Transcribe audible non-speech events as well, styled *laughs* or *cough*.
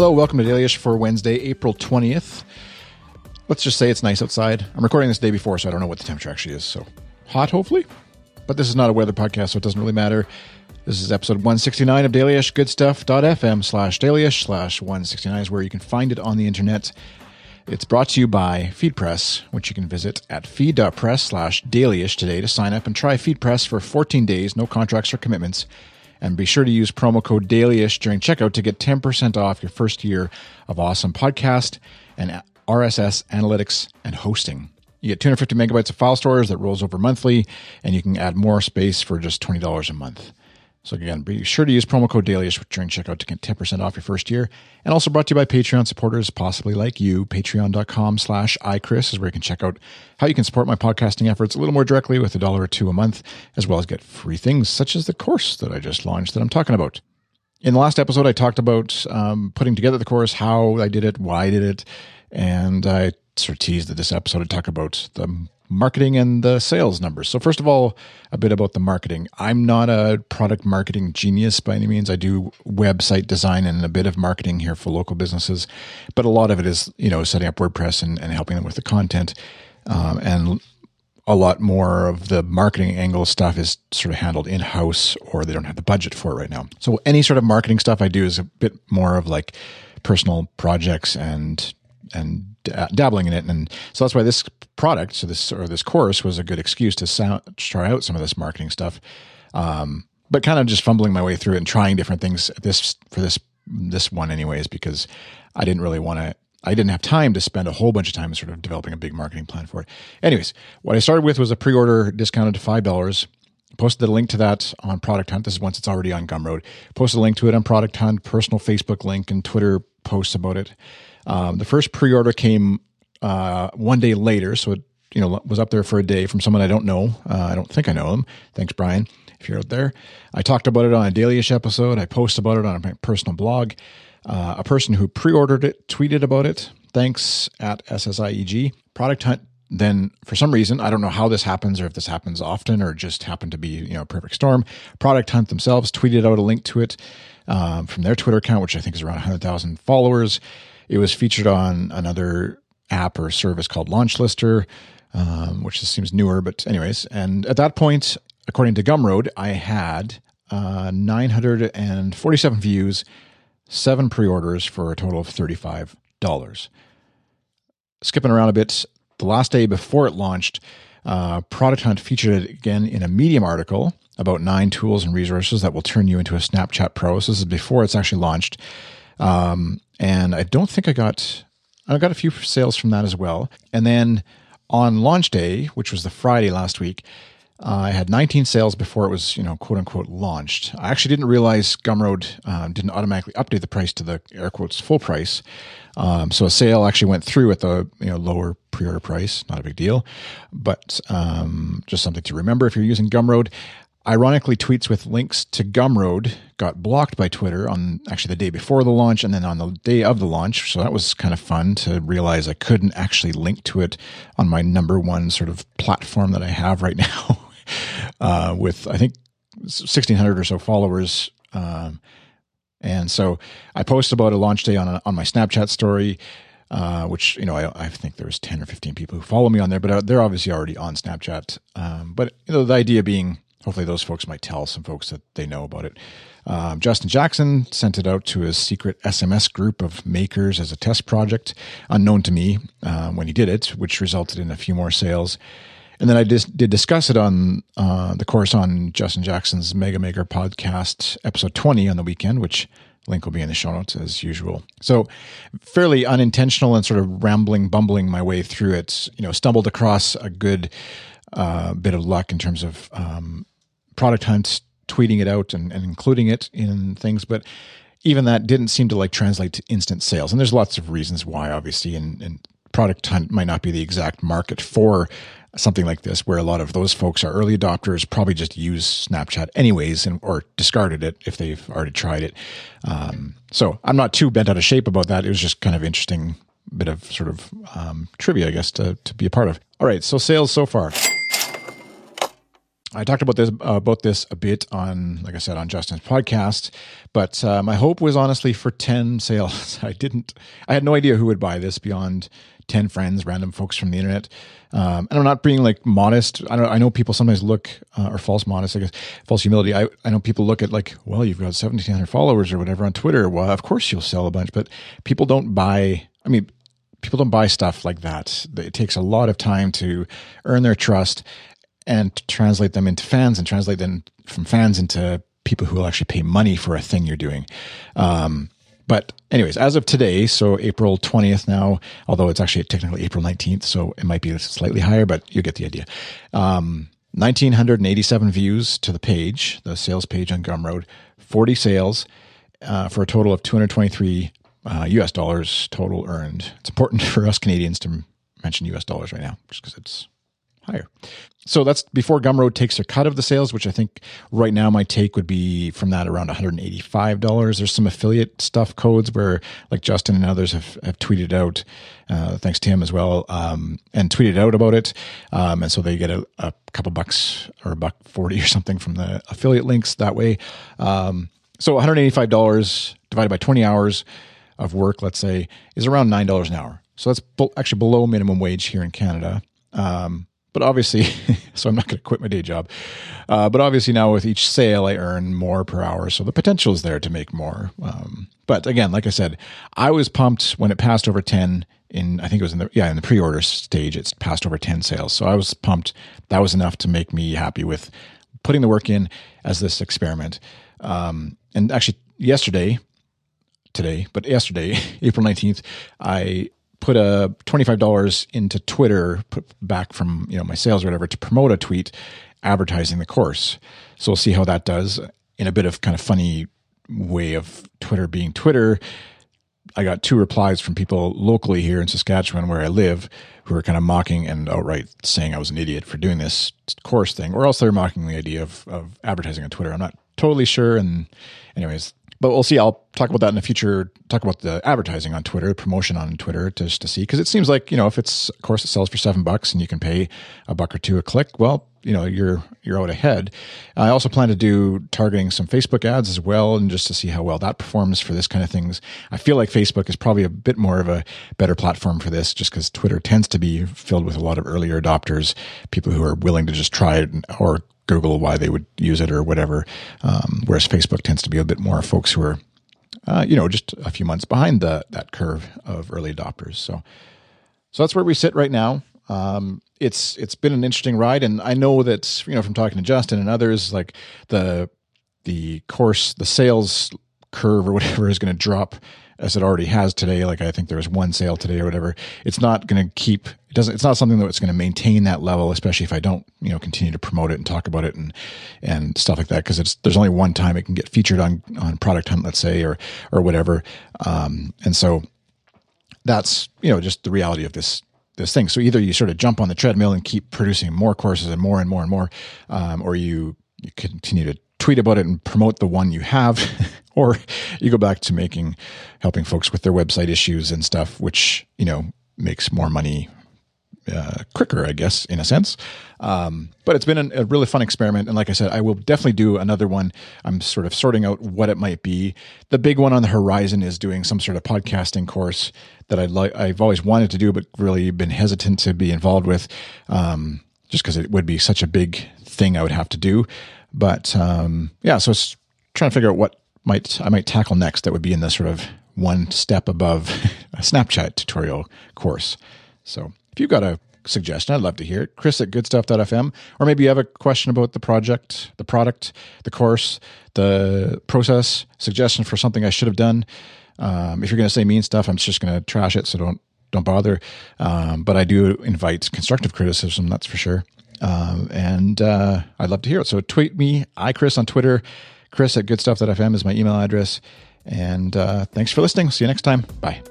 Hello, welcome to Dailyish for Wednesday, April 20th. Let's just say it's nice outside. I'm recording this day before, so I don't know what the temperature actually is. So hot, hopefully. But this is not a weather podcast, so it doesn't really matter. This is episode 169 of Dailyish. Goodstuff.fm slash Dailyish slash 169 is where you can find it on the internet. It's brought to you by FeedPress, which you can visit at feed.press slash dailyish today to sign up and try FeedPress for 14 days, no contracts or commitments. And be sure to use promo code DAILYISH during checkout to get 10% off your first year of awesome podcast and RSS analytics and hosting. You get 250 megabytes of file storage that rolls over monthly, and you can add more space for just $20 a month. So again, be sure to use promo code DAILYISH during checkout to get 10% off your first year. And also brought to you by Patreon supporters, possibly like you. Patreon.com slash iChris is where you can check out how you can support my podcasting efforts a little more directly with a dollar or two a month, as well as get free things such as the course that I just launched that I'm talking about. In the last episode, I talked about um, putting together the course, how I did it, why I did it, and I sort of teased that this episode would talk about the marketing and the sales numbers. So, first of all, a bit about the marketing. I'm not a product marketing genius by any means. I do website design and a bit of marketing here for local businesses, but a lot of it is, you know, setting up WordPress and, and helping them with the content. Um, and a lot more of the marketing angle stuff is sort of handled in house or they don't have the budget for it right now. So, any sort of marketing stuff I do is a bit more of like personal projects and and dabbling in it. And so that's why this product, so this or this course, was a good excuse to sound, try out some of this marketing stuff. Um, but kind of just fumbling my way through it and trying different things this for this this one, anyways, because I didn't really want to. I didn't have time to spend a whole bunch of time sort of developing a big marketing plan for it. Anyways, what I started with was a pre-order discounted to five dollars. Posted a link to that on Product Hunt. This is once it's already on Gumroad. Posted a link to it on Product Hunt, personal Facebook link, and Twitter posts about it. Um, the first pre-order came uh, one day later, so it you know was up there for a day from someone I don't know. Uh, I don't think I know him. Thanks, Brian. If you're out there, I talked about it on a Dailyish episode. I post about it on my personal blog. Uh, a person who pre-ordered it tweeted about it. Thanks at SSIEG. Product Hunt then for some reason i don't know how this happens or if this happens often or just happened to be you know perfect storm product hunt themselves tweeted out a link to it um, from their twitter account which i think is around 100000 followers it was featured on another app or service called LaunchLister, um, which seems newer, but anyways. And at that point, according to Gumroad, I had uh, 947 views, seven pre-orders for a total of $35. Skipping around a bit, the last day before it launched, uh, Product Hunt featured it again in a Medium article about nine tools and resources that will turn you into a Snapchat pro. So this is before it's actually launched. Um, and I don't think I got I got a few sales from that as well. And then on launch day, which was the Friday last week, uh, I had 19 sales before it was, you know, quote unquote launched. I actually didn't realize Gumroad uh, didn't automatically update the price to the air quotes full price. Um, so a sale actually went through at the you know lower pre-order price. Not a big deal, but um, just something to remember if you're using Gumroad. Ironically, tweets with links to Gumroad got blocked by Twitter on actually the day before the launch and then on the day of the launch. So that was kind of fun to realize I couldn't actually link to it on my number one sort of platform that I have right *laughs* now, uh, with I think 1,600 or so followers. Um, and so I post about a launch day on, a, on my Snapchat story. Uh, which you know I, I, think there's 10 or 15 people who follow me on there but uh, they're obviously already on snapchat um, but you know the idea being hopefully those folks might tell some folks that they know about it. Um, Justin Jackson sent it out to his secret SMS group of makers as a test project, unknown to me uh, when he did it, which resulted in a few more sales. And then I just did discuss it on uh, the course on Justin Jackson's Mega Maker podcast, episode 20 on the weekend, which link will be in the show notes as usual. So fairly unintentional and sort of rambling, bumbling my way through it, you know, stumbled across a good uh, bit of luck in terms of um, product hunts, tweeting it out and, and including it in things, but even that didn't seem to like translate to instant sales. And there's lots of reasons why, obviously, and, and product hunt might not be the exact market for something like this, where a lot of those folks are early adopters, probably just use Snapchat anyways, and or discarded it if they've already tried it. Um, so I'm not too bent out of shape about that. It was just kind of interesting bit of sort of um, trivia, I guess, to to be a part of. All right, so sales so far. I talked about this uh, about this a bit on, like I said, on Justin's podcast. But uh, my hope was honestly for ten sales. *laughs* I didn't. I had no idea who would buy this beyond ten friends, random folks from the internet. Um, and I'm not being like modest. I I know people sometimes look uh, or false modest, I guess, false humility. I, I know people look at like, well, you've got 1,700 followers or whatever on Twitter. Well, of course you'll sell a bunch, but people don't buy. I mean, people don't buy stuff like that. It takes a lot of time to earn their trust and translate them into fans and translate them from fans into people who will actually pay money for a thing you're doing. Um, but anyways, as of today, so April 20th now, although it's actually technically April 19th, so it might be slightly higher, but you get the idea. Um, 1987 views to the page, the sales page on Gumroad, 40 sales uh, for a total of 223 uh, US dollars total earned. It's important *laughs* for us Canadians to mention US dollars right now, just because it's higher. So that's before Gumroad takes a cut of the sales, which I think right now my take would be from that around $185. There's some affiliate stuff codes where like Justin and others have, have tweeted out, uh, thanks to him as well, um, and tweeted out about it. Um, and so they get a, a, couple bucks or a buck 40 or something from the affiliate links that way. Um, so $185 divided by 20 hours of work, let's say, is around $9 an hour. So that's actually below minimum wage here in Canada. Um, but obviously, *laughs* so I'm not going to quit my day job. Uh, but obviously, now with each sale, I earn more per hour. So the potential is there to make more. Um, but again, like I said, I was pumped when it passed over 10 in, I think it was in the, yeah, in the pre order stage, it's passed over 10 sales. So I was pumped. That was enough to make me happy with putting the work in as this experiment. Um, and actually, yesterday, today, but yesterday, *laughs* April 19th, I put a $25 into Twitter, put back from, you know, my sales or whatever to promote a tweet advertising the course. So we'll see how that does in a bit of kind of funny way of Twitter being Twitter. I got two replies from people locally here in Saskatchewan where I live who are kind of mocking and outright saying I was an idiot for doing this course thing, or else they're mocking the idea of, of advertising on Twitter. I'm not totally sure. And anyways, but we'll see. I'll talk about that in the future. Talk about the advertising on Twitter, promotion on Twitter, just to see because it seems like you know if it's of course it sells for seven bucks and you can pay a buck or two a click. Well, you know you're you're out ahead. I also plan to do targeting some Facebook ads as well, and just to see how well that performs for this kind of things. I feel like Facebook is probably a bit more of a better platform for this, just because Twitter tends to be filled with a lot of earlier adopters, people who are willing to just try it or Google why they would use it or whatever. Um, whereas Facebook tends to be a bit more folks who are, uh, you know, just a few months behind the, that curve of early adopters. So, so that's where we sit right now. Um, it's it's been an interesting ride, and I know that you know from talking to Justin and others, like the the course, the sales curve or whatever is going to drop as it already has today. Like I think there was one sale today or whatever. It's not going to keep. It doesn't. It's not something that's going to maintain that level, especially if I don't, you know, continue to promote it and talk about it and and stuff like that. Because it's there's only one time it can get featured on on Product Hunt, let's say, or or whatever. Um, and so that's you know just the reality of this this thing. So either you sort of jump on the treadmill and keep producing more courses and more and more and more, um, or you you continue to tweet about it and promote the one you have, *laughs* or you go back to making helping folks with their website issues and stuff, which you know makes more money uh, quicker, I guess, in a sense. Um, but it's been an, a really fun experiment, and like I said, I will definitely do another one. I'm sort of sorting out what it might be. The big one on the horizon is doing some sort of podcasting course that I'd like. I've always wanted to do, but really been hesitant to be involved with, um, just because it would be such a big thing I would have to do. But um, yeah, so it's trying to figure out what might I might tackle next that would be in the sort of one step above *laughs* a Snapchat tutorial course. So if you've got a suggestion, I'd love to hear it. Chris at goodstuff.fm. Or maybe you have a question about the project, the product, the course, the process, suggestion for something I should have done. Um, if you're going to say mean stuff, I'm just going to trash it, so don't don't bother. Um, but I do invite constructive criticism, that's for sure. Um, and uh, I'd love to hear it. So tweet me, iChris on Twitter. Chris at goodstuff.fm is my email address. And uh, thanks for listening. See you next time. Bye.